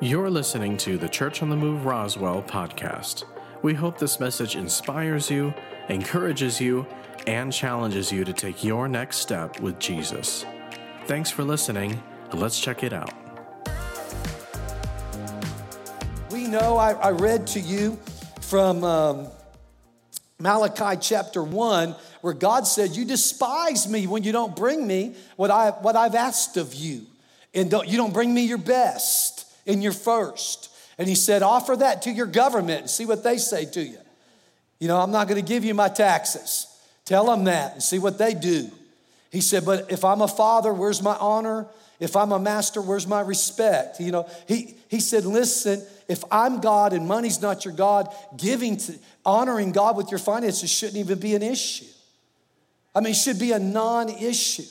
You're listening to the Church on the Move Roswell podcast. We hope this message inspires you, encourages you, and challenges you to take your next step with Jesus. Thanks for listening. Let's check it out. We know, I, I read to you from um, Malachi chapter 1, where God said, You despise me when you don't bring me what, I, what I've asked of you. And don't, you don't bring me your best and your first. And He said, Offer that to your government and see what they say to you. You know, I'm not going to give you my taxes. Tell them that and see what they do. He said, But if I'm a father, where's my honor? If I'm a master, where's my respect? You know, he, he said, Listen, if I'm God and money's not your God, giving to honoring God with your finances shouldn't even be an issue. I mean, should be a non issue.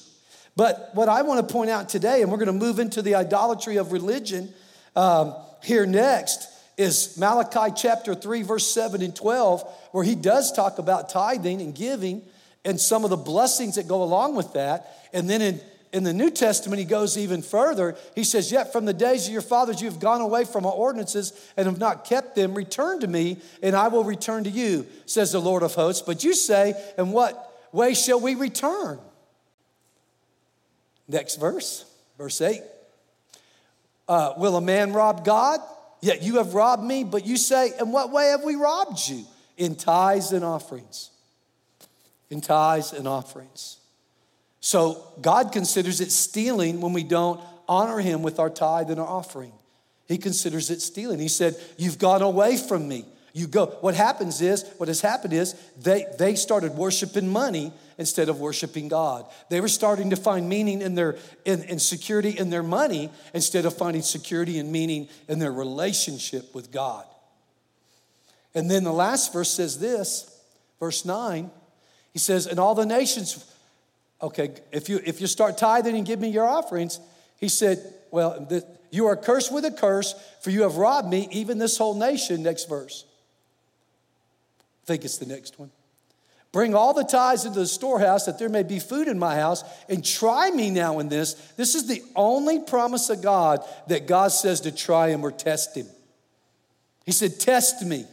But what I want to point out today, and we're going to move into the idolatry of religion um, here next, is Malachi chapter 3, verse 7 and 12, where he does talk about tithing and giving and some of the blessings that go along with that. And then in in the New Testament, he goes even further. He says, Yet from the days of your fathers you have gone away from my ordinances and have not kept them. Return to me, and I will return to you, says the Lord of hosts. But you say, In what way shall we return? Next verse, verse 8. Uh, will a man rob God? Yet you have robbed me, but you say, In what way have we robbed you? In tithes and offerings. In tithes and offerings. So God considers it stealing when we don't honor Him with our tithe and our offering. He considers it stealing. He said, You've gone away from me. You go. What happens is, what has happened is they, they started worshiping money instead of worshiping God. They were starting to find meaning in their in, in security in their money instead of finding security and meaning in their relationship with God. And then the last verse says this, verse 9, he says, And all the nations okay, if you, if you start tithing and give me your offerings, he said, well, the, you are cursed with a curse, for you have robbed me, even this whole nation. Next verse. I think it's the next one. Bring all the tithes into the storehouse that there may be food in my house, and try me now in this. This is the only promise of God that God says to try him or test him. He said, Test me.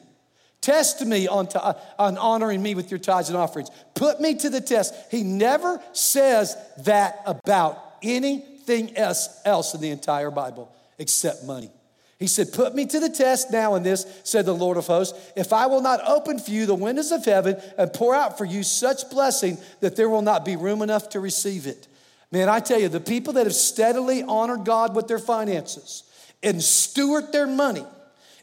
Test me on, t- on honoring me with your tithes and offerings. Put me to the test. He never says that about anything else, else in the entire Bible except money. He said, Put me to the test now in this, said the Lord of hosts, if I will not open for you the windows of heaven and pour out for you such blessing that there will not be room enough to receive it. Man, I tell you, the people that have steadily honored God with their finances and steward their money,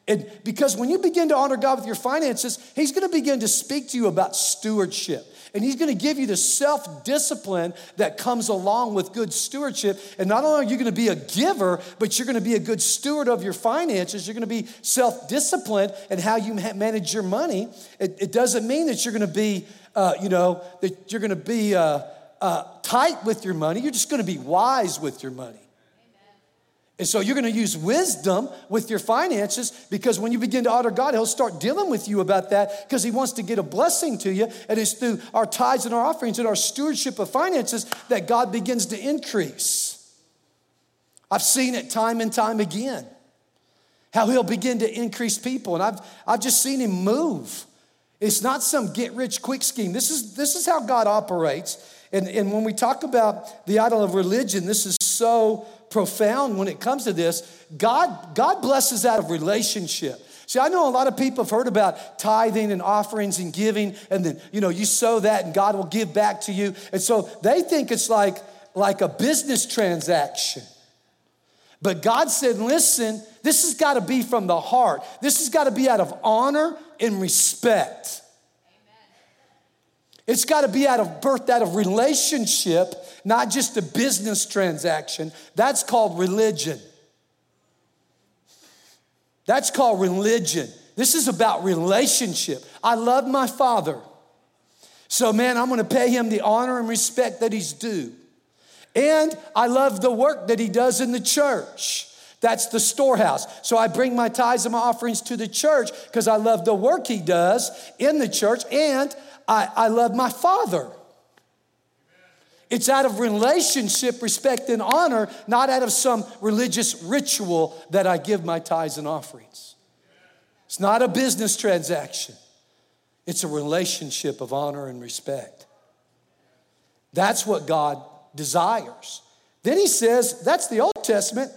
and because when you begin to honor God with your finances, He's going to begin to speak to you about stewardship. And He's going to give you the self discipline that comes along with good stewardship. And not only are you going to be a giver, but you're going to be a good steward of your finances. You're going to be self disciplined in how you manage your money. It, it, doesn't mean that you're going to be, uh, you know, that you're going to be uh, uh, tight with your money. You're just going to be wise with your money. And so you're going to use wisdom with your finances because when you begin to honor God, He'll start dealing with you about that because He wants to get a blessing to you. And it's through our tithes and our offerings and our stewardship of finances that God begins to increase. I've seen it time and time again how He'll begin to increase people. And I've, I've just seen Him move. It's not some get rich quick scheme. This is, this is how God operates. And, and when we talk about the idol of religion, this is so profound when it comes to this. God, God blesses out of relationship. See, I know a lot of people have heard about tithing and offerings and giving, and then, you know, you sow that and God will give back to you. And so they think it's like, like a business transaction. But God said, listen, this has got to be from the heart. This has got to be out of honor and respect. It's got to be out of birth, out of relationship, not just a business transaction. That's called religion. That's called religion. This is about relationship. I love my father. So, man, I'm gonna pay him the honor and respect that he's due. And I love the work that he does in the church. That's the storehouse. So I bring my tithes and my offerings to the church because I love the work he does in the church and I, I love my father. It's out of relationship, respect, and honor, not out of some religious ritual that I give my tithes and offerings. It's not a business transaction, it's a relationship of honor and respect. That's what God desires. Then he says, that's the Old Testament.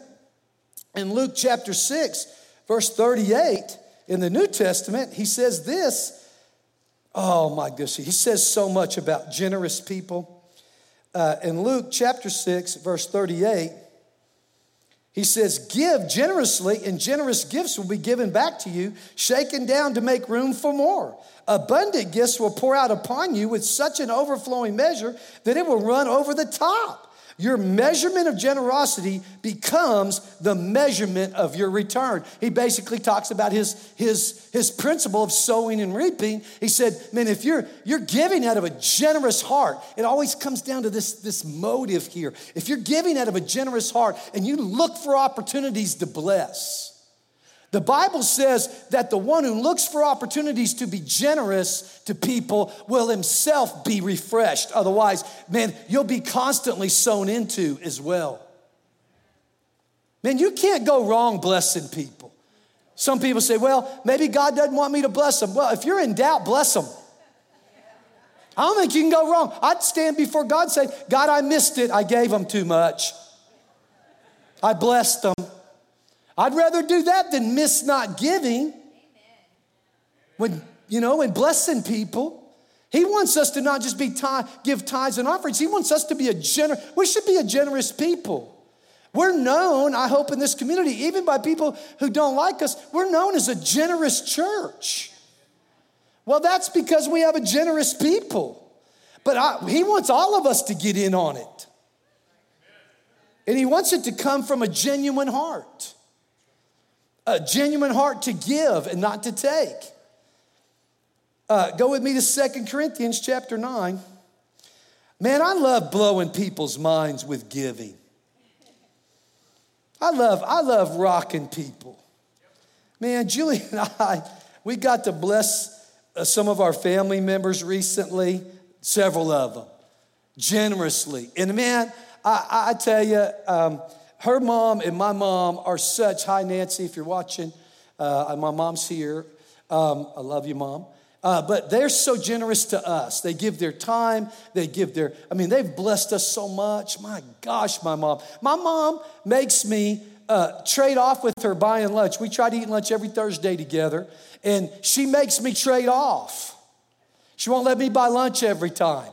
In Luke chapter 6, verse 38, in the New Testament, he says this. Oh my goodness, he says so much about generous people uh, in Luke chapter 6, verse 38, he says, Give generously, and generous gifts will be given back to you, shaken down to make room for more. Abundant gifts will pour out upon you with such an overflowing measure that it will run over the top. Your measurement of generosity becomes the measurement of your return. He basically talks about his, his, his principle of sowing and reaping. He said, Man, if you're, you're giving out of a generous heart, it always comes down to this, this motive here. If you're giving out of a generous heart and you look for opportunities to bless, the Bible says that the one who looks for opportunities to be generous to people will himself be refreshed. Otherwise, man, you'll be constantly sown into as well. Man, you can't go wrong blessing people. Some people say, well, maybe God doesn't want me to bless them. Well, if you're in doubt, bless them. I don't think you can go wrong. I'd stand before God and say, God, I missed it. I gave them too much. I blessed them. I'd rather do that than miss not giving. When, you know, and blessing people. He wants us to not just be tithe, give tithes and offerings. He wants us to be a generous, we should be a generous people. We're known, I hope, in this community, even by people who don't like us, we're known as a generous church. Well, that's because we have a generous people. But I, he wants all of us to get in on it. And he wants it to come from a genuine heart a genuine heart to give and not to take. Uh, go with me to Second Corinthians chapter 9. Man, I love blowing people's minds with giving. I love, I love rocking people. Man, Julie and I, we got to bless uh, some of our family members recently, several of them, generously. And man, I, I tell you, um, her mom and my mom are such, hi Nancy, if you're watching, uh, my mom's here. Um, I love you, mom. Uh, but they're so generous to us. They give their time, they give their, I mean, they've blessed us so much. My gosh, my mom. My mom makes me uh, trade off with her buying lunch. We try to eat lunch every Thursday together, and she makes me trade off. She won't let me buy lunch every time.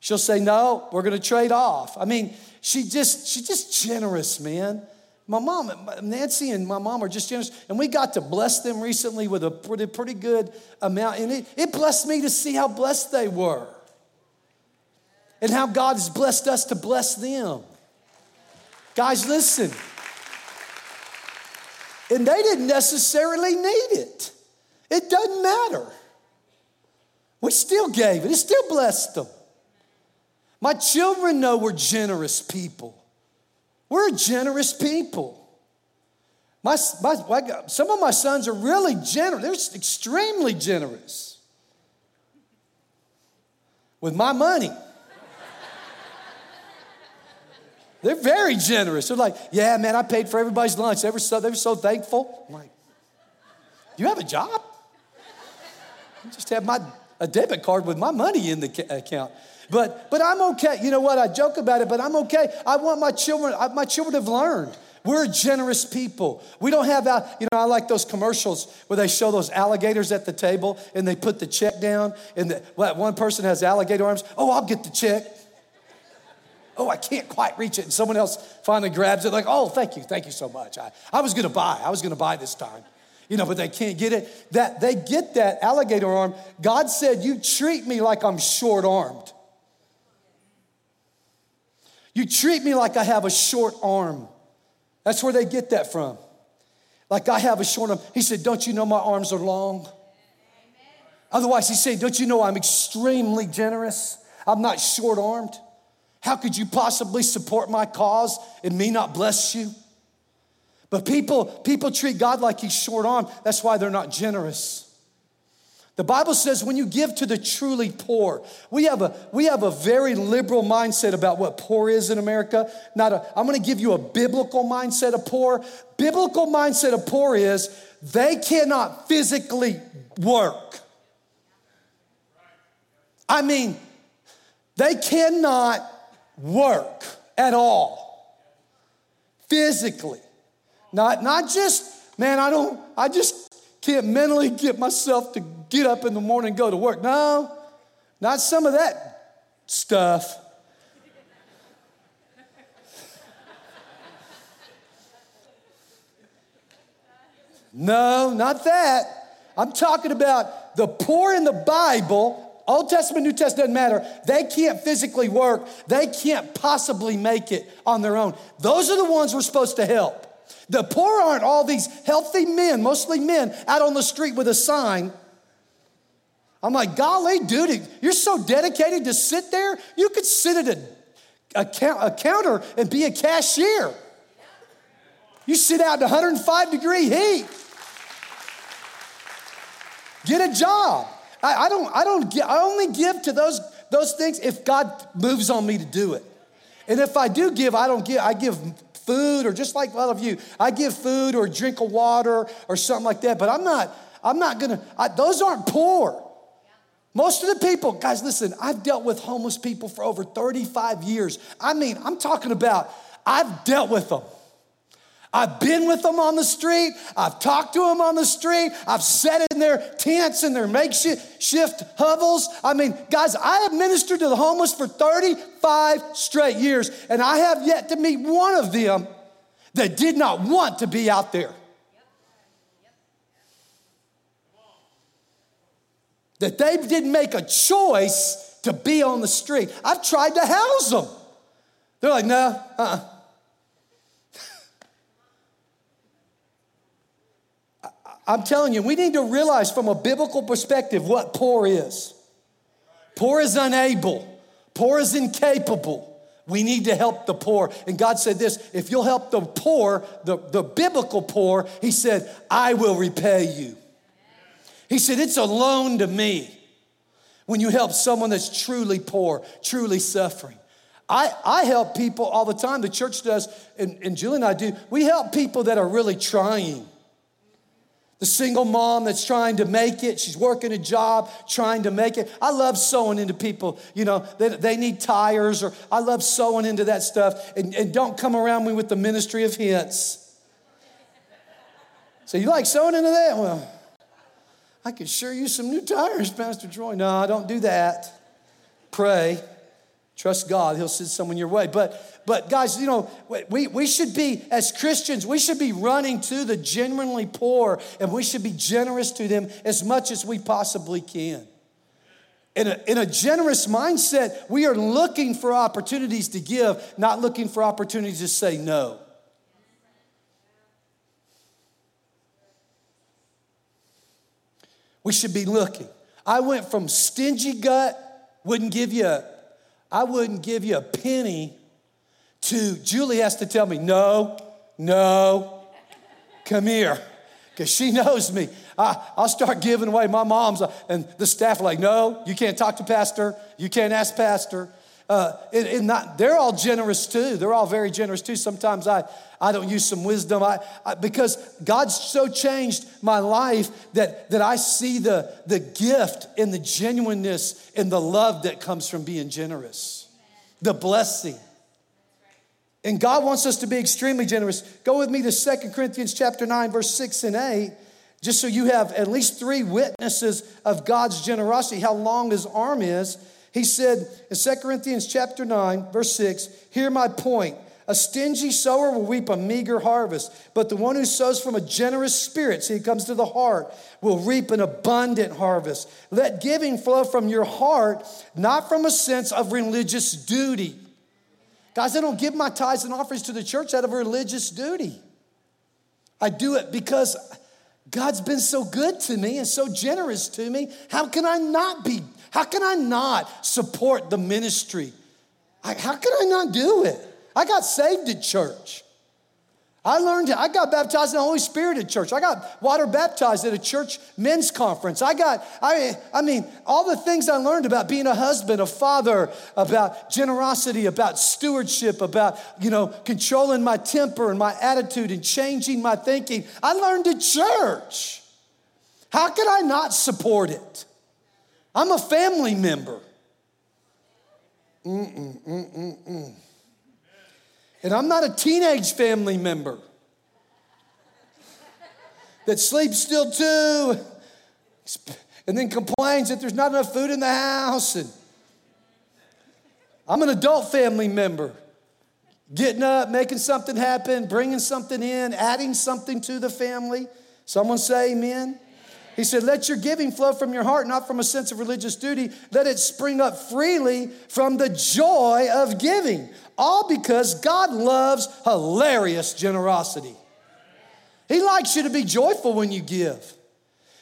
She'll say, No, we're going to trade off. I mean, she just, she just generous, man. My mom, Nancy and my mom are just generous. And we got to bless them recently with a pretty, pretty good amount. And it, it blessed me to see how blessed they were and how God has blessed us to bless them. Guys, listen. And they didn't necessarily need it. It doesn't matter. We still gave it, it still blessed them. My children know we're generous people. We're generous people. My, my, some of my sons are really generous. They're extremely generous with my money. They're very generous. They're like, yeah, man, I paid for everybody's lunch. They were so, they were so thankful. I'm like, you have a job? I just have my, a debit card with my money in the account. But, but I'm okay. You know what? I joke about it, but I'm okay. I want my children, my children have learned. We're generous people. We don't have, you know, I like those commercials where they show those alligators at the table and they put the check down and the, well, one person has alligator arms. Oh, I'll get the check. Oh, I can't quite reach it. And someone else finally grabs it, like, oh, thank you, thank you so much. I, I was gonna buy, I was gonna buy this time. You know, but they can't get it. That they get that alligator arm. God said, You treat me like I'm short armed. You treat me like I have a short arm. That's where they get that from. Like I have a short arm. He said, Don't you know my arms are long? Amen. Otherwise, he said, Don't you know I'm extremely generous? I'm not short armed. How could you possibly support my cause and me not bless you? But people, people treat God like he's short armed. That's why they're not generous. The Bible says when you give to the truly poor, we have a, we have a very liberal mindset about what poor is in America. Not a, I'm gonna give you a biblical mindset of poor. Biblical mindset of poor is they cannot physically work. I mean, they cannot work at all physically. Not, not just, man, I don't, I just can't mentally get myself to get up in the morning go to work. No, not some of that stuff. No, not that. I'm talking about the poor in the Bible Old Testament, New Testament doesn't matter. They can't physically work. They can't possibly make it on their own. Those are the ones we're supposed to help. The poor aren't all these healthy men, mostly men, out on the street with a sign. I'm like, golly, dude, you're so dedicated to sit there. You could sit at a, a, a counter and be a cashier. You sit out in 105 degree heat. Get a job. I, I don't, I don't, I only give to those, those things if God moves on me to do it. And if I do give, I don't give, I give food or just like a lot of you, I give food or drink of water or something like that. But I'm not, I'm not gonna, I, those aren't poor. Most of the people, guys, listen, I've dealt with homeless people for over 35 years. I mean, I'm talking about, I've dealt with them. I've been with them on the street. I've talked to them on the street. I've sat in their tents and their makeshift hovels. I mean, guys, I have ministered to the homeless for 35 straight years, and I have yet to meet one of them that did not want to be out there. That they didn't make a choice to be on the street. I've tried to house them. They're like, no, uh uh-uh. I'm telling you, we need to realize from a biblical perspective what poor is. Poor is unable, poor is incapable. We need to help the poor. And God said this if you'll help the poor, the, the biblical poor, He said, I will repay you. He said, It's a loan to me when you help someone that's truly poor, truly suffering. I, I help people all the time, the church does, and, and Julie and I do. We help people that are really trying. The single mom that's trying to make it she's working a job trying to make it. I love sowing into people you know. They, they need tires or i love sowing into that stuff. And, and don't come around me with the ministry of hints. So you like sowing into that? Well i could sure use some new tires pastor troy. No don't do that. Pray. Trust god. He'll send someone your way. But but guys, you know, we, we should be, as Christians, we should be running to the genuinely poor and we should be generous to them as much as we possibly can. In a, in a generous mindset, we are looking for opportunities to give, not looking for opportunities to say no. We should be looking. I went from stingy gut, wouldn't give you a, I wouldn't give you a penny to Julie has to tell me, no, no, come here. Because she knows me. I, will start giving away my mom's, uh, and the staff are like, no, you can't talk to Pastor. You can't ask Pastor. Uh, and, not, they're all generous too. They're all very generous too. Sometimes I, I don't use some wisdom I, I, because God's so changed my life that, that I see the, the gift and the genuineness and the love that comes from being generous, the blessing. And God wants us to be extremely generous. Go with me to Second Corinthians chapter 9 verse 6 and 8 just so you have at least 3 witnesses of God's generosity how long his arm is. He said in Second Corinthians chapter 9 verse 6, "Hear my point. A stingy sower will reap a meager harvest, but the one who sows from a generous spirit, see, it comes to the heart, will reap an abundant harvest. Let giving flow from your heart, not from a sense of religious duty. Guys, I don't give my tithes and offerings to the church out of religious duty. I do it because God's been so good to me and so generous to me. How can I not be? How can I not support the ministry? I, how can I not do it? I got saved at church. I learned, I got baptized in the Holy Spirit at church. I got water baptized at a church men's conference. I got, I, I mean, all the things I learned about being a husband, a father, about generosity, about stewardship, about, you know, controlling my temper and my attitude and changing my thinking. I learned at church. How could I not support it? I'm a family member. Mm-mm, mm-mm, mm. And I'm not a teenage family member that sleeps still too and then complains that there's not enough food in the house. And I'm an adult family member, getting up, making something happen, bringing something in, adding something to the family. Someone say amen. He said, Let your giving flow from your heart, not from a sense of religious duty. Let it spring up freely from the joy of giving. All because God loves hilarious generosity. He likes you to be joyful when you give.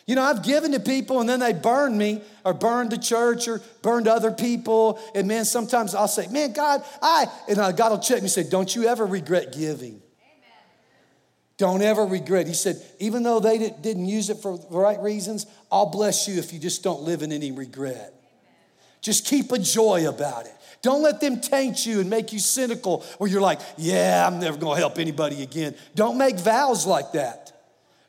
You know, I've given to people and then they burn me or burned the church or burned other people. And man, sometimes I'll say, man, God, I, and uh, God will check me and say, don't you ever regret giving. Don't ever regret. He said, even though they didn't use it for the right reasons, I'll bless you if you just don't live in any regret. Just keep a joy about it. Don't let them taint you and make you cynical where you're like, yeah, I'm never gonna help anybody again. Don't make vows like that.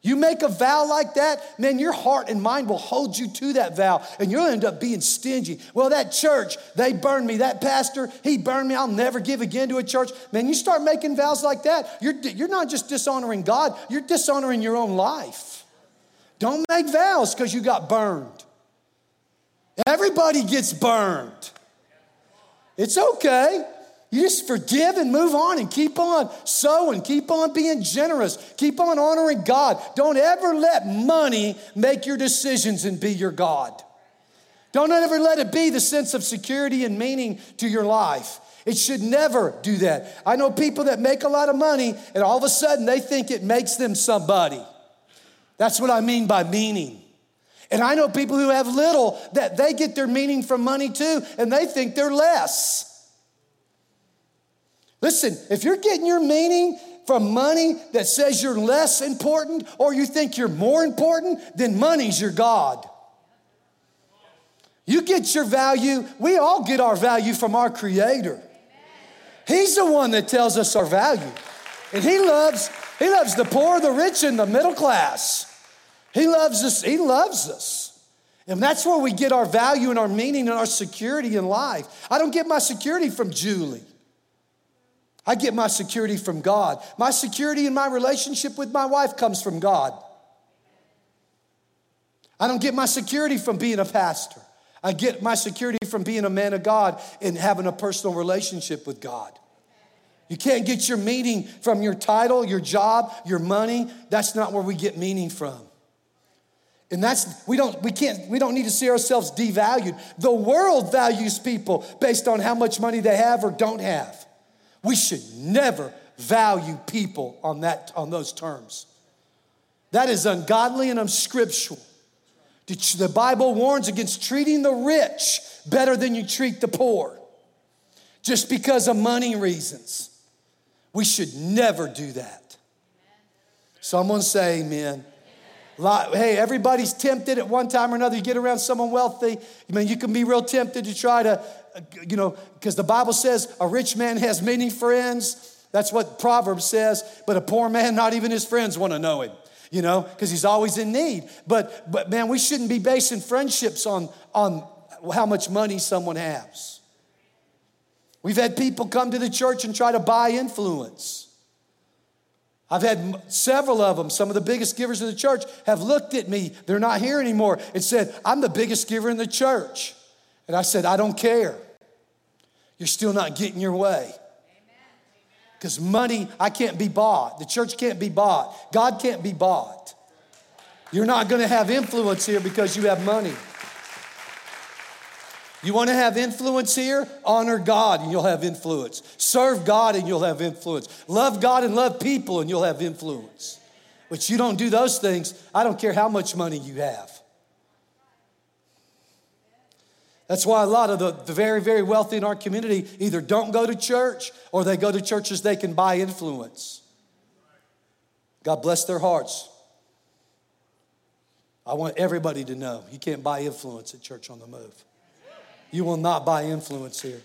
You make a vow like that, man, your heart and mind will hold you to that vow and you'll end up being stingy. Well, that church, they burned me. That pastor, he burned me. I'll never give again to a church. Man, you start making vows like that, you're, you're not just dishonoring God, you're dishonoring your own life. Don't make vows because you got burned. Everybody gets burned. It's okay. You just forgive and move on and keep on sowing, keep on being generous, keep on honoring God. Don't ever let money make your decisions and be your God. Don't ever let it be the sense of security and meaning to your life. It should never do that. I know people that make a lot of money and all of a sudden they think it makes them somebody. That's what I mean by meaning. And I know people who have little that they get their meaning from money too, and they think they're less. Listen, if you're getting your meaning from money that says you're less important or you think you're more important, then money's your God. You get your value, we all get our value from our Creator. He's the one that tells us our value. And He loves, He loves the poor, the rich, and the middle class. He loves us, He loves us. And that's where we get our value and our meaning and our security in life. I don't get my security from Julie. I get my security from God. My security in my relationship with my wife comes from God. I don't get my security from being a pastor. I get my security from being a man of God and having a personal relationship with God. You can't get your meaning from your title, your job, your money. That's not where we get meaning from. And that's we don't we can't we don't need to see ourselves devalued. The world values people based on how much money they have or don't have. We should never value people on, that, on those terms. That is ungodly and unscriptural. The Bible warns against treating the rich better than you treat the poor just because of money reasons. We should never do that. Someone say amen. Hey, everybody's tempted at one time or another. You get around someone wealthy, I mean, you can be real tempted to try to you know, because the Bible says a rich man has many friends. That's what Proverbs says. But a poor man, not even his friends want to know him, you know, because he's always in need. But, but man, we shouldn't be basing friendships on, on how much money someone has. We've had people come to the church and try to buy influence. I've had several of them, some of the biggest givers of the church, have looked at me, they're not here anymore, and said, I'm the biggest giver in the church. And I said, I don't care. You're still not getting your way. Because money, I can't be bought. The church can't be bought. God can't be bought. You're not going to have influence here because you have money. You want to have influence here? Honor God and you'll have influence. Serve God and you'll have influence. Love God and love people and you'll have influence. But you don't do those things, I don't care how much money you have. That's why a lot of the, the very, very wealthy in our community either don't go to church or they go to churches they can buy influence. God bless their hearts. I want everybody to know you can't buy influence at Church on the Move. You will not buy influence here.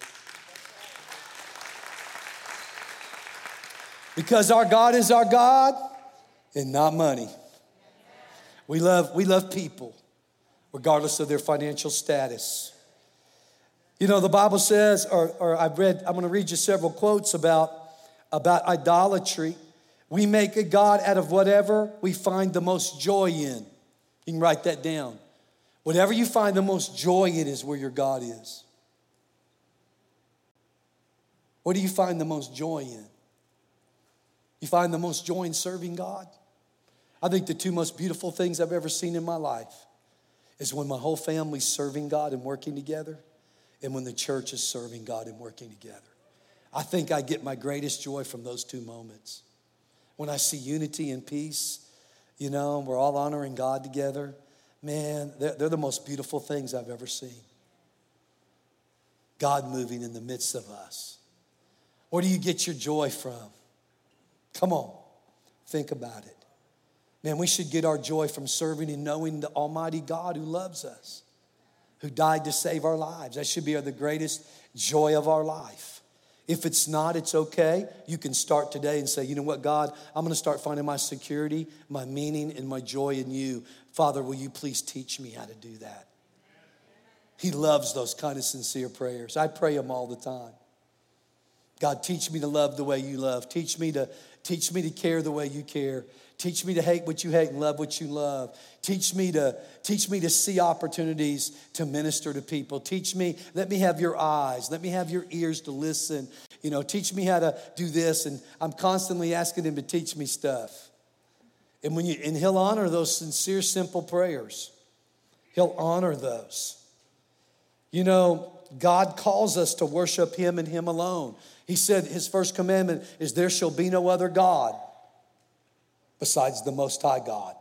Because our God is our God and not money. We love, we love people, regardless of their financial status. You know, the Bible says, or, or I've read, I'm going to read you several quotes about, about idolatry. We make a God out of whatever we find the most joy in. You can write that down. Whatever you find the most joy in is where your God is. What do you find the most joy in? You find the most joy in serving God? I think the two most beautiful things I've ever seen in my life is when my whole family's serving God and working together, and when the church is serving God and working together. I think I get my greatest joy from those two moments. When I see unity and peace, you know, we're all honoring God together. Man, they're, they're the most beautiful things I've ever seen. God moving in the midst of us. Where do you get your joy from? Come on, think about it. Man, we should get our joy from serving and knowing the Almighty God who loves us, who died to save our lives. That should be the greatest joy of our life. If it's not, it's okay. You can start today and say, you know what, God, I'm going to start finding my security, my meaning, and my joy in you. Father, will you please teach me how to do that? He loves those kind of sincere prayers. I pray them all the time. God, teach me to love the way you love. Teach me to teach me to care the way you care. Teach me to hate what you hate and love what you love. Teach me to teach me to see opportunities to minister to people. Teach me, let me have your eyes. Let me have your ears to listen. You know, teach me how to do this and I'm constantly asking him to teach me stuff. And when you and he'll honor those sincere simple prayers. He'll honor those. You know, God calls us to worship him and him alone. He said his first commandment is there shall be no other God besides the Most High God.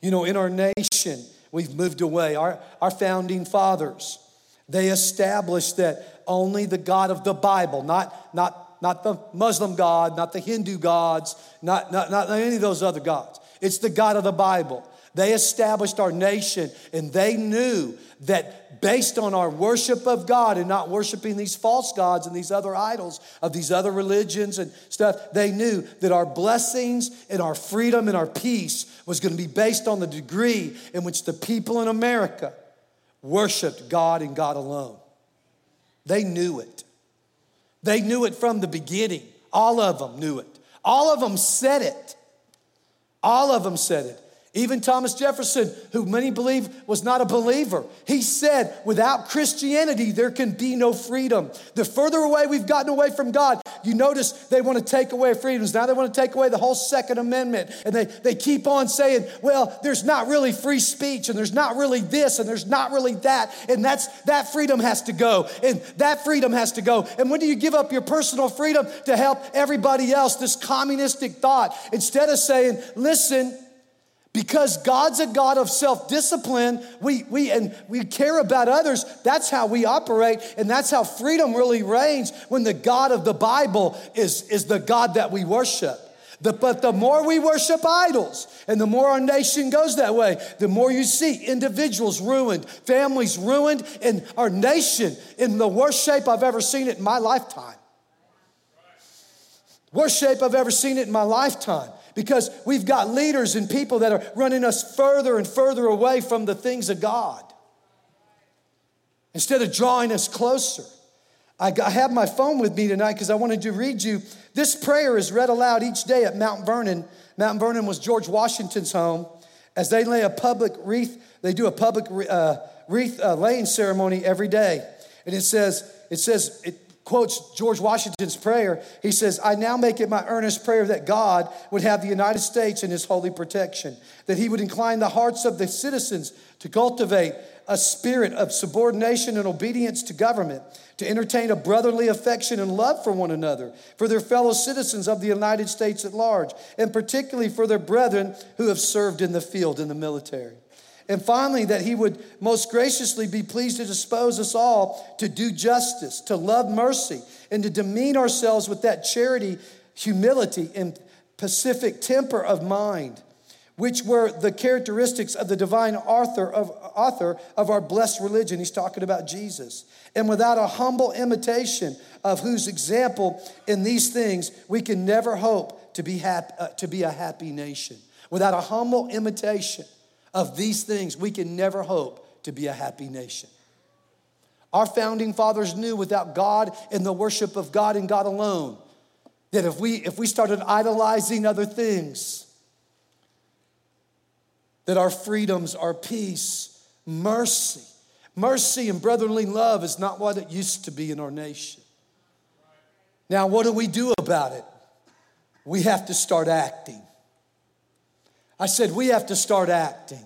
You know, in our nation, we've moved away. Our, our founding fathers, they established that only the God of the Bible, not, not, not the Muslim God, not the Hindu gods, not, not, not any of those other gods. It's the God of the Bible. They established our nation and they knew that based on our worship of God and not worshiping these false gods and these other idols of these other religions and stuff, they knew that our blessings and our freedom and our peace was going to be based on the degree in which the people in America worshiped God and God alone. They knew it. They knew it from the beginning. All of them knew it. All of them said it. All of them said it. Even Thomas Jefferson, who many believe was not a believer, he said, without Christianity, there can be no freedom. The further away we've gotten away from God, you notice they want to take away freedoms. Now they want to take away the whole Second Amendment. And they, they keep on saying, well, there's not really free speech, and there's not really this, and there's not really that. And that's that freedom has to go. And that freedom has to go. And when do you give up your personal freedom to help everybody else? This communistic thought. Instead of saying, listen, because God's a God of self discipline, we, we, and we care about others. That's how we operate, and that's how freedom really reigns when the God of the Bible is, is the God that we worship. The, but the more we worship idols and the more our nation goes that way, the more you see individuals ruined, families ruined, and our nation in the worst shape I've ever seen it in my lifetime. Worst shape I've ever seen it in my lifetime because we've got leaders and people that are running us further and further away from the things of God instead of drawing us closer. I have my phone with me tonight because I wanted to read you. This prayer is read aloud each day at Mount Vernon. Mount Vernon was George Washington's home. As they lay a public wreath, they do a public uh, wreath uh, laying ceremony every day. And it says, it says, it, quotes George Washington's prayer. He says, I now make it my earnest prayer that God would have the United States in his holy protection, that he would incline the hearts of the citizens to cultivate a spirit of subordination and obedience to government, to entertain a brotherly affection and love for one another, for their fellow citizens of the United States at large, and particularly for their brethren who have served in the field in the military. And finally, that he would most graciously be pleased to dispose us all to do justice, to love mercy, and to demean ourselves with that charity, humility, and pacific temper of mind, which were the characteristics of the divine author of, author of our blessed religion. He's talking about Jesus. And without a humble imitation of whose example in these things, we can never hope to be, happy, uh, to be a happy nation. Without a humble imitation of these things, we can never hope to be a happy nation. Our founding fathers knew without God and the worship of God and God alone, that if we, if we started idolizing other things, that our freedoms, our peace, mercy, mercy and brotherly love is not what it used to be in our nation. Now, what do we do about it? We have to start acting. I said, we have to start acting.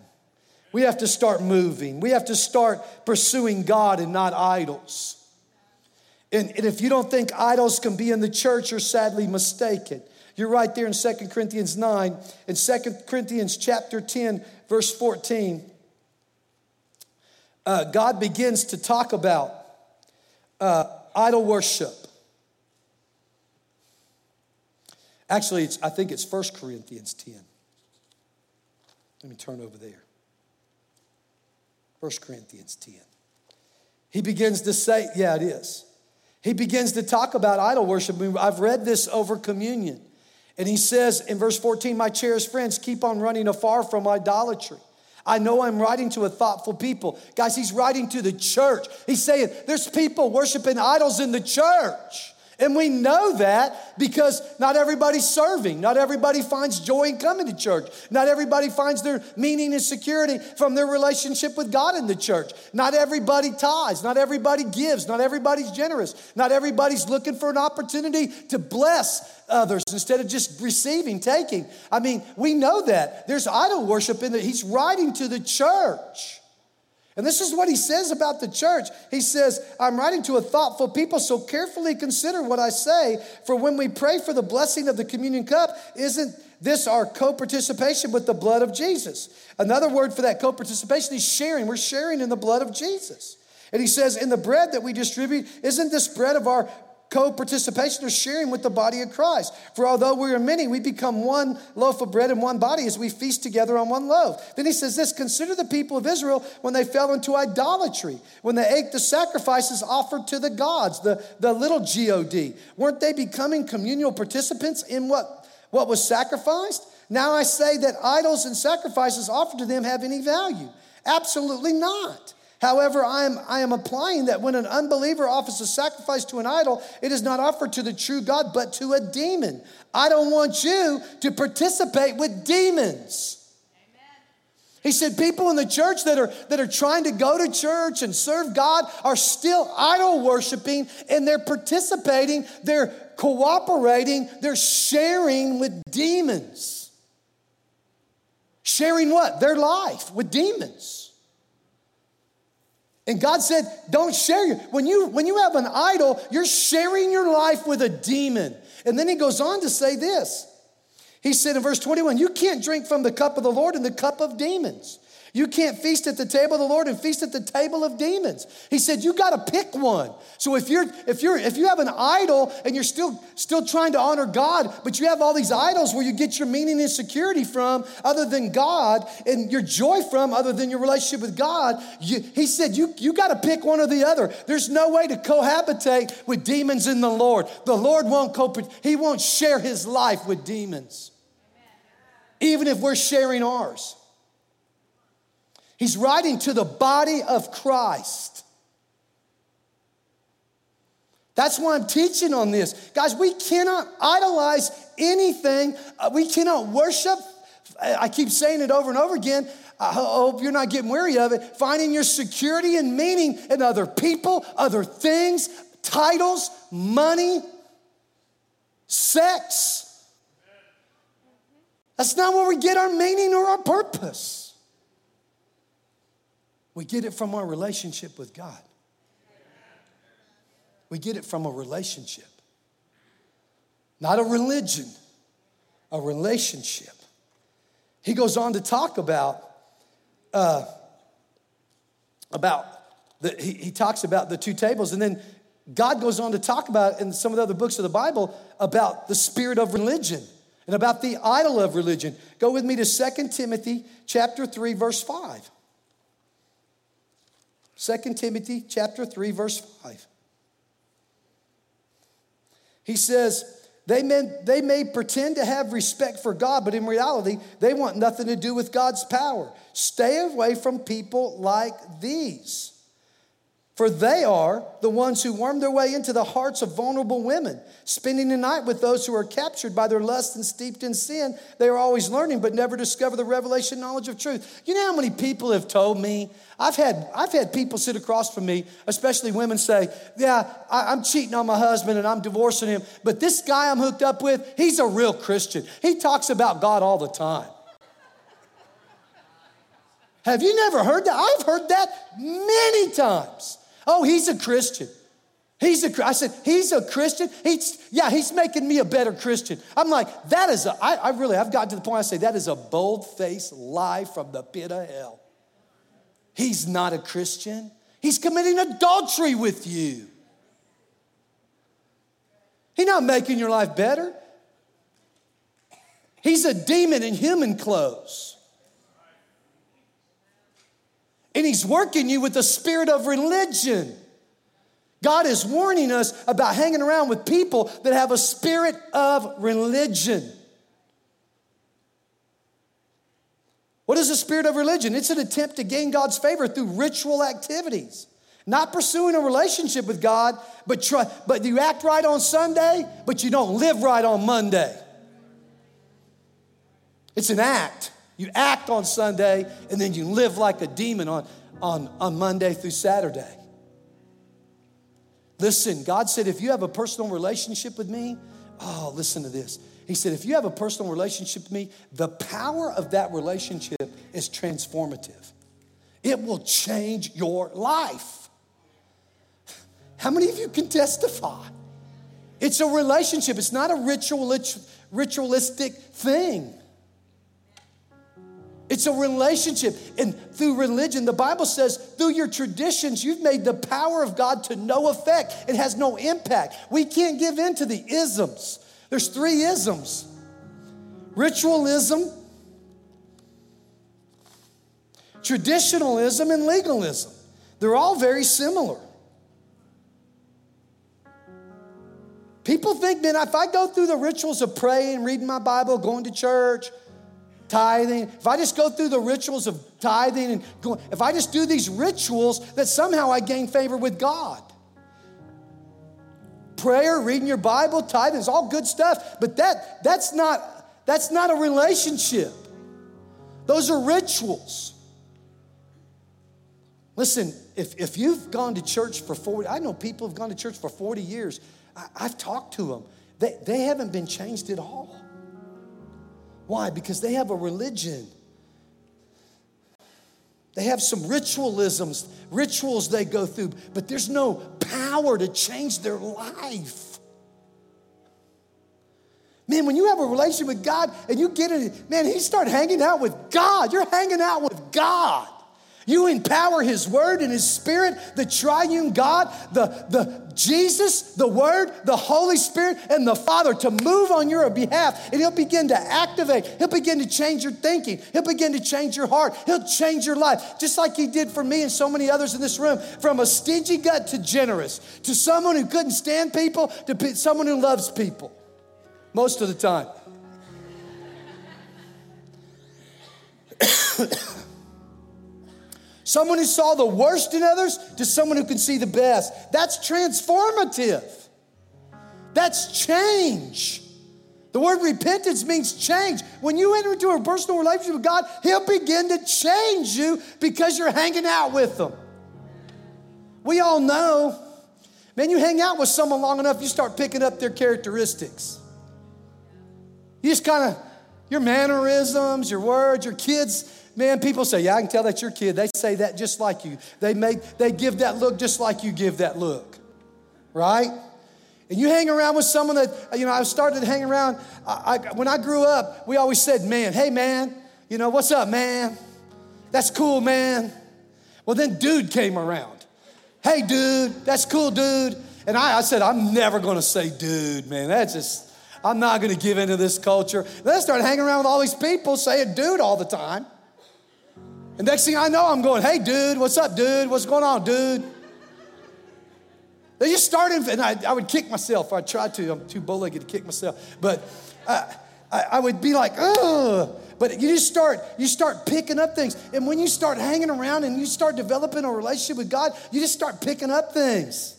We have to start moving. We have to start pursuing God and not idols. And, and if you don't think idols can be in the church, you're sadly mistaken. You're right there in 2 Corinthians 9. In 2 Corinthians chapter 10, verse 14, uh, God begins to talk about uh, idol worship. Actually, I think it's 1 Corinthians 10. Let me turn over there. 1 Corinthians 10. He begins to say, yeah, it is. He begins to talk about idol worship. I've read this over communion. And he says in verse 14, My cherished friends, keep on running afar from idolatry. I know I'm writing to a thoughtful people. Guys, he's writing to the church. He's saying there's people worshiping idols in the church. And we know that because not everybody's serving. Not everybody finds joy in coming to church. Not everybody finds their meaning and security from their relationship with God in the church. Not everybody tithes. Not everybody gives. Not everybody's generous. Not everybody's looking for an opportunity to bless others instead of just receiving, taking. I mean, we know that. There's idol worship in that. He's writing to the church. And this is what he says about the church. He says, I'm writing to a thoughtful people, so carefully consider what I say. For when we pray for the blessing of the communion cup, isn't this our co participation with the blood of Jesus? Another word for that co participation is sharing. We're sharing in the blood of Jesus. And he says, in the bread that we distribute, isn't this bread of our co participation or sharing with the body of Christ. For although we are many, we become one loaf of bread and one body as we feast together on one loaf. Then he says this Consider the people of Israel when they fell into idolatry, when they ate the sacrifices offered to the gods, the, the little God. Weren't they becoming communal participants in what, what was sacrificed? Now I say that idols and sacrifices offered to them have any value. Absolutely not. However, I am, I am applying that when an unbeliever offers a sacrifice to an idol, it is not offered to the true God, but to a demon. I don't want you to participate with demons. He said, people in the church that are, that are trying to go to church and serve God are still idol worshiping and they're participating, they're cooperating, they're sharing with demons. Sharing what? Their life with demons. And God said, don't share your, when you when you have an idol, you're sharing your life with a demon. And then he goes on to say this. He said in verse 21, you can't drink from the cup of the Lord and the cup of demons. You can't feast at the table of the Lord and feast at the table of demons. He said you got to pick one. So if you're if you're if you have an idol and you're still still trying to honor God, but you have all these idols where you get your meaning and security from other than God and your joy from other than your relationship with God, you, he said you you got to pick one or the other. There's no way to cohabitate with demons in the Lord. The Lord won't co he won't share his life with demons. Even if we're sharing ours. He's writing to the body of Christ. That's why I'm teaching on this. Guys, we cannot idolize anything, uh, we cannot worship. I keep saying it over and over again. I hope you're not getting weary of it. Finding your security and meaning in other people, other things, titles, money, sex. That's not where we get our meaning or our purpose. We get it from our relationship with God. We get it from a relationship, not a religion, a relationship. He goes on to talk about uh, about the, he, he talks about the two tables, and then God goes on to talk about in some of the other books of the Bible about the spirit of religion and about the idol of religion. Go with me to 2 Timothy chapter 3 verse 5. 2 Timothy chapter 3 verse 5. He says, they may, they may pretend to have respect for God, but in reality, they want nothing to do with God's power. Stay away from people like these. For they are the ones who worm their way into the hearts of vulnerable women, spending the night with those who are captured by their lust and steeped in sin. They are always learning, but never discover the revelation knowledge of truth. You know how many people have told me? I've had, I've had people sit across from me, especially women, say, Yeah, I, I'm cheating on my husband and I'm divorcing him, but this guy I'm hooked up with, he's a real Christian. He talks about God all the time. Have you never heard that? I've heard that many times. Oh, he's a Christian. He's a, I said, he's a Christian. He's, yeah, he's making me a better Christian. I'm like, that is a, I, I really, I've gotten to the point I say, that is a bold faced lie from the pit of hell. He's not a Christian. He's committing adultery with you. He's not making your life better. He's a demon in human clothes. And he's working you with the spirit of religion. God is warning us about hanging around with people that have a spirit of religion. What is the spirit of religion? It's an attempt to gain God's favor through ritual activities. Not pursuing a relationship with God, but try, but you act right on Sunday, but you don't live right on Monday. It's an act. You act on Sunday and then you live like a demon on, on, on Monday through Saturday. Listen, God said, if you have a personal relationship with me, oh, listen to this. He said, if you have a personal relationship with me, the power of that relationship is transformative. It will change your life. How many of you can testify? It's a relationship, it's not a ritual, ritualistic thing. It's a relationship. And through religion, the Bible says, through your traditions, you've made the power of God to no effect. It has no impact. We can't give in to the isms. There's three isms ritualism, traditionalism, and legalism. They're all very similar. People think, man, if I go through the rituals of praying, reading my Bible, going to church, tithing, if I just go through the rituals of tithing and go, if I just do these rituals, that somehow I gain favor with God. Prayer, reading your Bible, tithing is all good stuff, but that that's not that's not a relationship. Those are rituals. Listen, if, if you've gone to church for 40, I know people have gone to church for 40 years. I, have talked to them. They, they haven't been changed at all. Why? Because they have a religion. They have some ritualisms, rituals they go through, but there's no power to change their life. Man, when you have a relationship with God and you get it, man, he start hanging out with God. You're hanging out with God. You empower His Word and His Spirit, the triune God, the, the Jesus, the Word, the Holy Spirit, and the Father to move on your behalf. And He'll begin to activate. He'll begin to change your thinking. He'll begin to change your heart. He'll change your life, just like He did for me and so many others in this room. From a stingy gut to generous, to someone who couldn't stand people, to someone who loves people most of the time. Someone who saw the worst in others to someone who can see the best. That's transformative. That's change. The word repentance means change. When you enter into a personal relationship with God, He'll begin to change you because you're hanging out with them. We all know, man, you hang out with someone long enough, you start picking up their characteristics. You just kind of, your mannerisms, your words, your kids, Man, people say, Yeah, I can tell that's your kid. They say that just like you. They make they give that look just like you give that look. Right? And you hang around with someone that, you know, I started to hang around. I, I, when I grew up, we always said, man, hey, man, you know, what's up, man? That's cool, man. Well, then dude came around. Hey, dude, that's cool, dude. And I, I said, I'm never gonna say dude, man. That's just, I'm not to give into this culture. Then I started hanging around with all these people saying dude all the time. And next thing I know, I'm going, hey, dude, what's up, dude? What's going on, dude? They just started, and I, I would kick myself. I tried to. I'm too bow-legged to kick myself. But I, I would be like, ugh. But you just start, you start picking up things. And when you start hanging around and you start developing a relationship with God, you just start picking up things.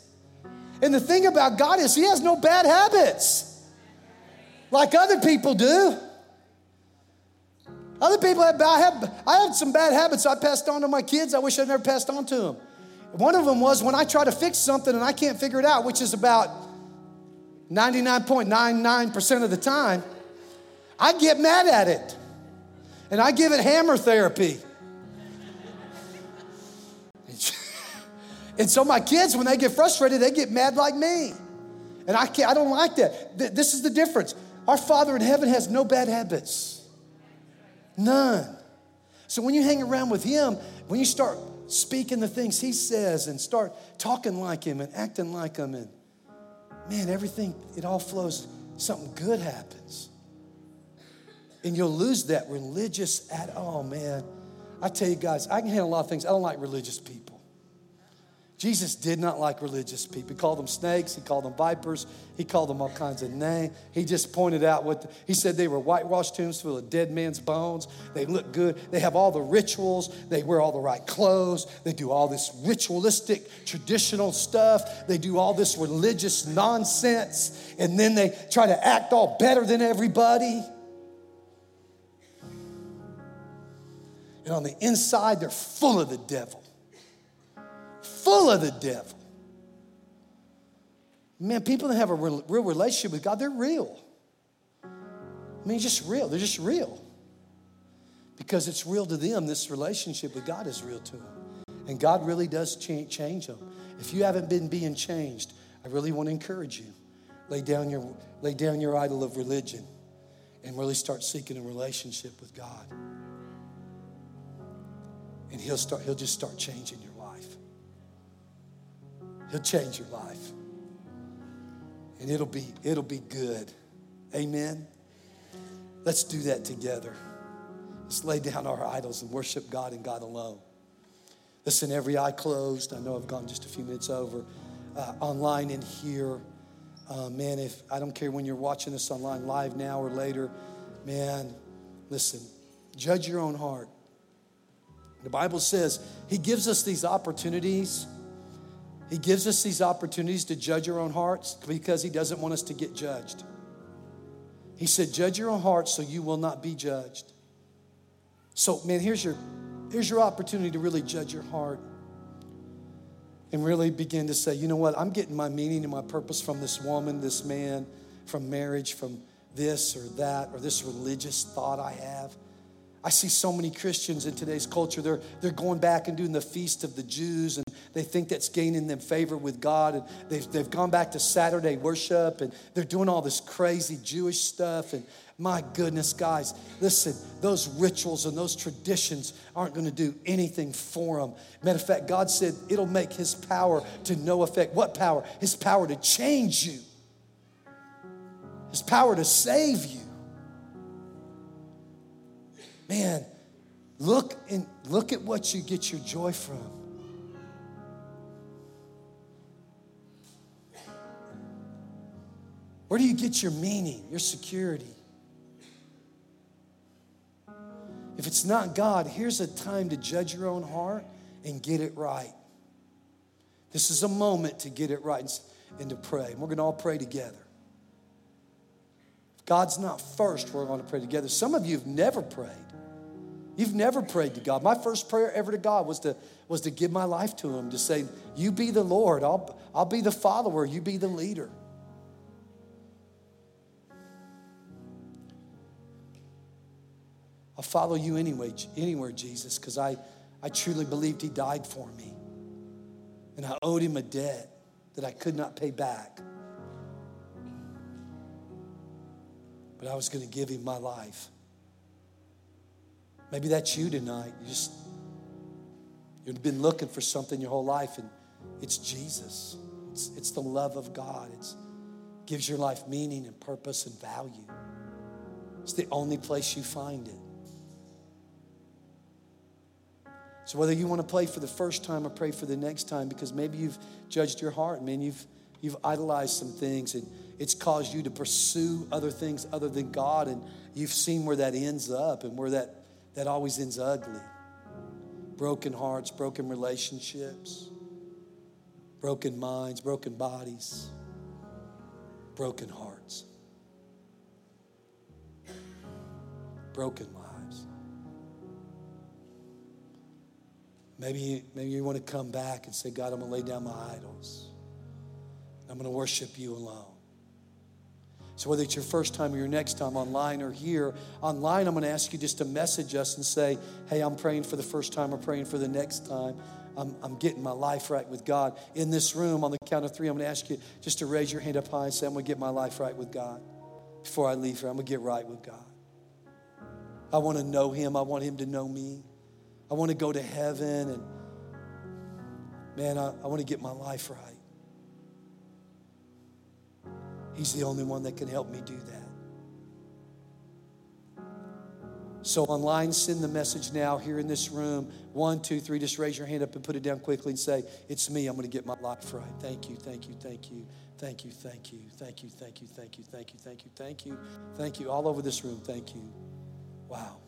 And the thing about God is, He has no bad habits like other people do. Other people have bad habits. I had some bad habits I passed on to my kids. I wish I'd never passed on to them. One of them was when I try to fix something and I can't figure it out, which is about 99.99% of the time, I get mad at it. And I give it hammer therapy. and so my kids, when they get frustrated, they get mad like me. And I can't, I don't like that. This is the difference. Our Father in heaven has no bad habits. None. So when you hang around with Him, when you start speaking the things He says and start talking like Him and acting like Him, and man, everything, it all flows, something good happens. And you'll lose that religious at all, man. I tell you guys, I can handle a lot of things. I don't like religious people. Jesus did not like religious people. He called them snakes, he called them vipers, he called them all kinds of names. He just pointed out what the, he said they were whitewashed tombs full of dead men's bones. They look good. They have all the rituals. They wear all the right clothes. They do all this ritualistic, traditional stuff. They do all this religious nonsense. And then they try to act all better than everybody. And on the inside, they're full of the devil full of the devil. Man, people that have a real, relationship with God, they're real. I mean, just real. They're just real. Because it's real to them. This relationship with God is real to them. And God really does change them. If you haven't been being changed, I really want to encourage you. Lay down your, lay down your idol of religion and really start seeking a relationship with God. And he'll start, he'll just start changing your He'll change your life. And it'll be it'll be good. Amen. Let's do that together. Let's lay down our idols and worship God and God alone. Listen, every eye closed. I know I've gone just a few minutes over. Uh, online and here. Uh, man, if I don't care when you're watching this online live now or later, man, listen, judge your own heart. The Bible says He gives us these opportunities he gives us these opportunities to judge our own hearts because He doesn't want us to get judged. He said, Judge your own heart so you will not be judged. So, man, here's your, here's your opportunity to really judge your heart and really begin to say, you know what, I'm getting my meaning and my purpose from this woman, this man, from marriage, from this or that, or this religious thought I have. I see so many Christians in today's culture, they're, they're going back and doing the feast of the Jews, and they think that's gaining them favor with God. And they've, they've gone back to Saturday worship, and they're doing all this crazy Jewish stuff. And my goodness, guys, listen, those rituals and those traditions aren't going to do anything for them. Matter of fact, God said it'll make His power to no effect. What power? His power to change you, His power to save you. Man, look and look at what you get your joy from. Where do you get your meaning, your security? If it's not God, here's a time to judge your own heart and get it right. This is a moment to get it right and to pray. We're going to all pray together. If God's not first, we're going to pray together. Some of you have never prayed. You've never prayed to God. My first prayer ever to God was to, was to give my life to Him, to say, You be the Lord, I'll, I'll be the follower, you be the leader. I'll follow you anyway, anywhere, Jesus, because I, I truly believed He died for me. And I owed Him a debt that I could not pay back. But I was going to give Him my life. Maybe that's you tonight. You just you've been looking for something your whole life, and it's Jesus. It's, it's the love of God. It gives your life meaning and purpose and value. It's the only place you find it. So whether you want to pray for the first time or pray for the next time, because maybe you've judged your heart, man, you've you've idolized some things and it's caused you to pursue other things other than God, and you've seen where that ends up and where that that always ends ugly. Broken hearts, broken relationships, broken minds, broken bodies, broken hearts, broken lives. Maybe, maybe you want to come back and say, God, I'm going to lay down my idols. I'm going to worship you alone. So, whether it's your first time or your next time online or here, online, I'm going to ask you just to message us and say, Hey, I'm praying for the first time or praying for the next time. I'm, I'm getting my life right with God. In this room, on the count of three, I'm going to ask you just to raise your hand up high and say, I'm going to get my life right with God. Before I leave here, I'm going to get right with God. I want to know Him, I want Him to know me. I want to go to heaven and man, I, I want to get my life right. He's the only one that can help me do that. So, online, send the message now here in this room. One, two, three, just raise your hand up and put it down quickly and say, It's me. I'm going to get my life right. Thank you, thank you, thank you, thank you, thank you, thank you, thank you, thank you, thank you, thank you, thank you, thank you. All over this room, thank you. Wow.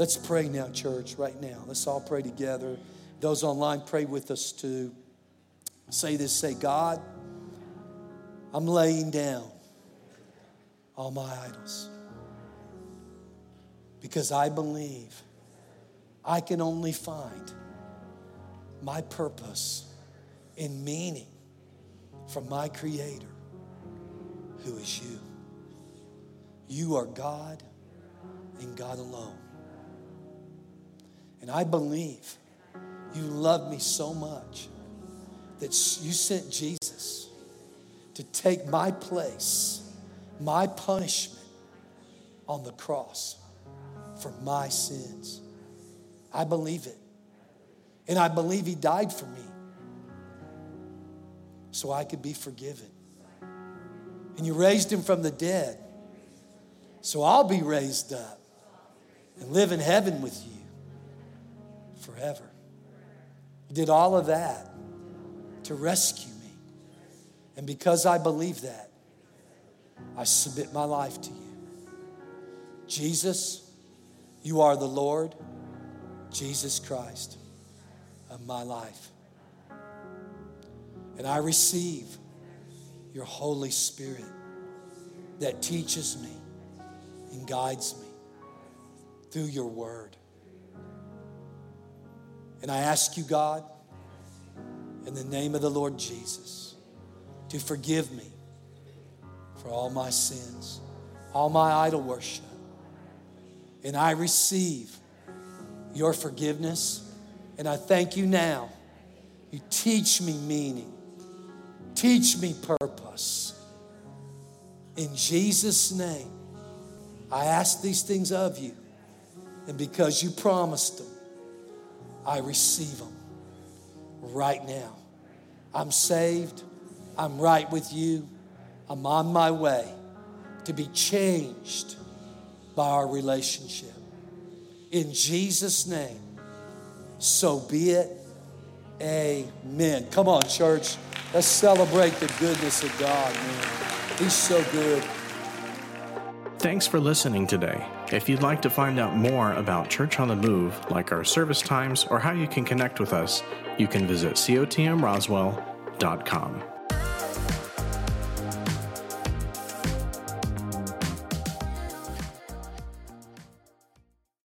Let's pray now, church, right now. Let's all pray together. Those online, pray with us too. Say this say, God, I'm laying down all my idols because I believe I can only find my purpose and meaning from my Creator, who is you. You are God and God alone. And I believe you love me so much that you sent Jesus to take my place, my punishment on the cross for my sins. I believe it. And I believe He died for me so I could be forgiven. And you raised Him from the dead so I'll be raised up and live in heaven with you forever. He did all of that to rescue me. And because I believe that, I submit my life to you. Jesus, you are the Lord, Jesus Christ of my life. And I receive your Holy Spirit that teaches me and guides me through your word. And I ask you, God, in the name of the Lord Jesus, to forgive me for all my sins, all my idol worship. And I receive your forgiveness. And I thank you now. You teach me meaning, teach me purpose. In Jesus' name, I ask these things of you. And because you promised them, I receive them right now. I'm saved. I'm right with you. I'm on my way to be changed by our relationship. In Jesus' name, so be it. Amen. Come on, church. Let's celebrate the goodness of God, man. He's so good. Thanks for listening today. If you'd like to find out more about Church on the Move, like our service times or how you can connect with us, you can visit cotmroswell.com.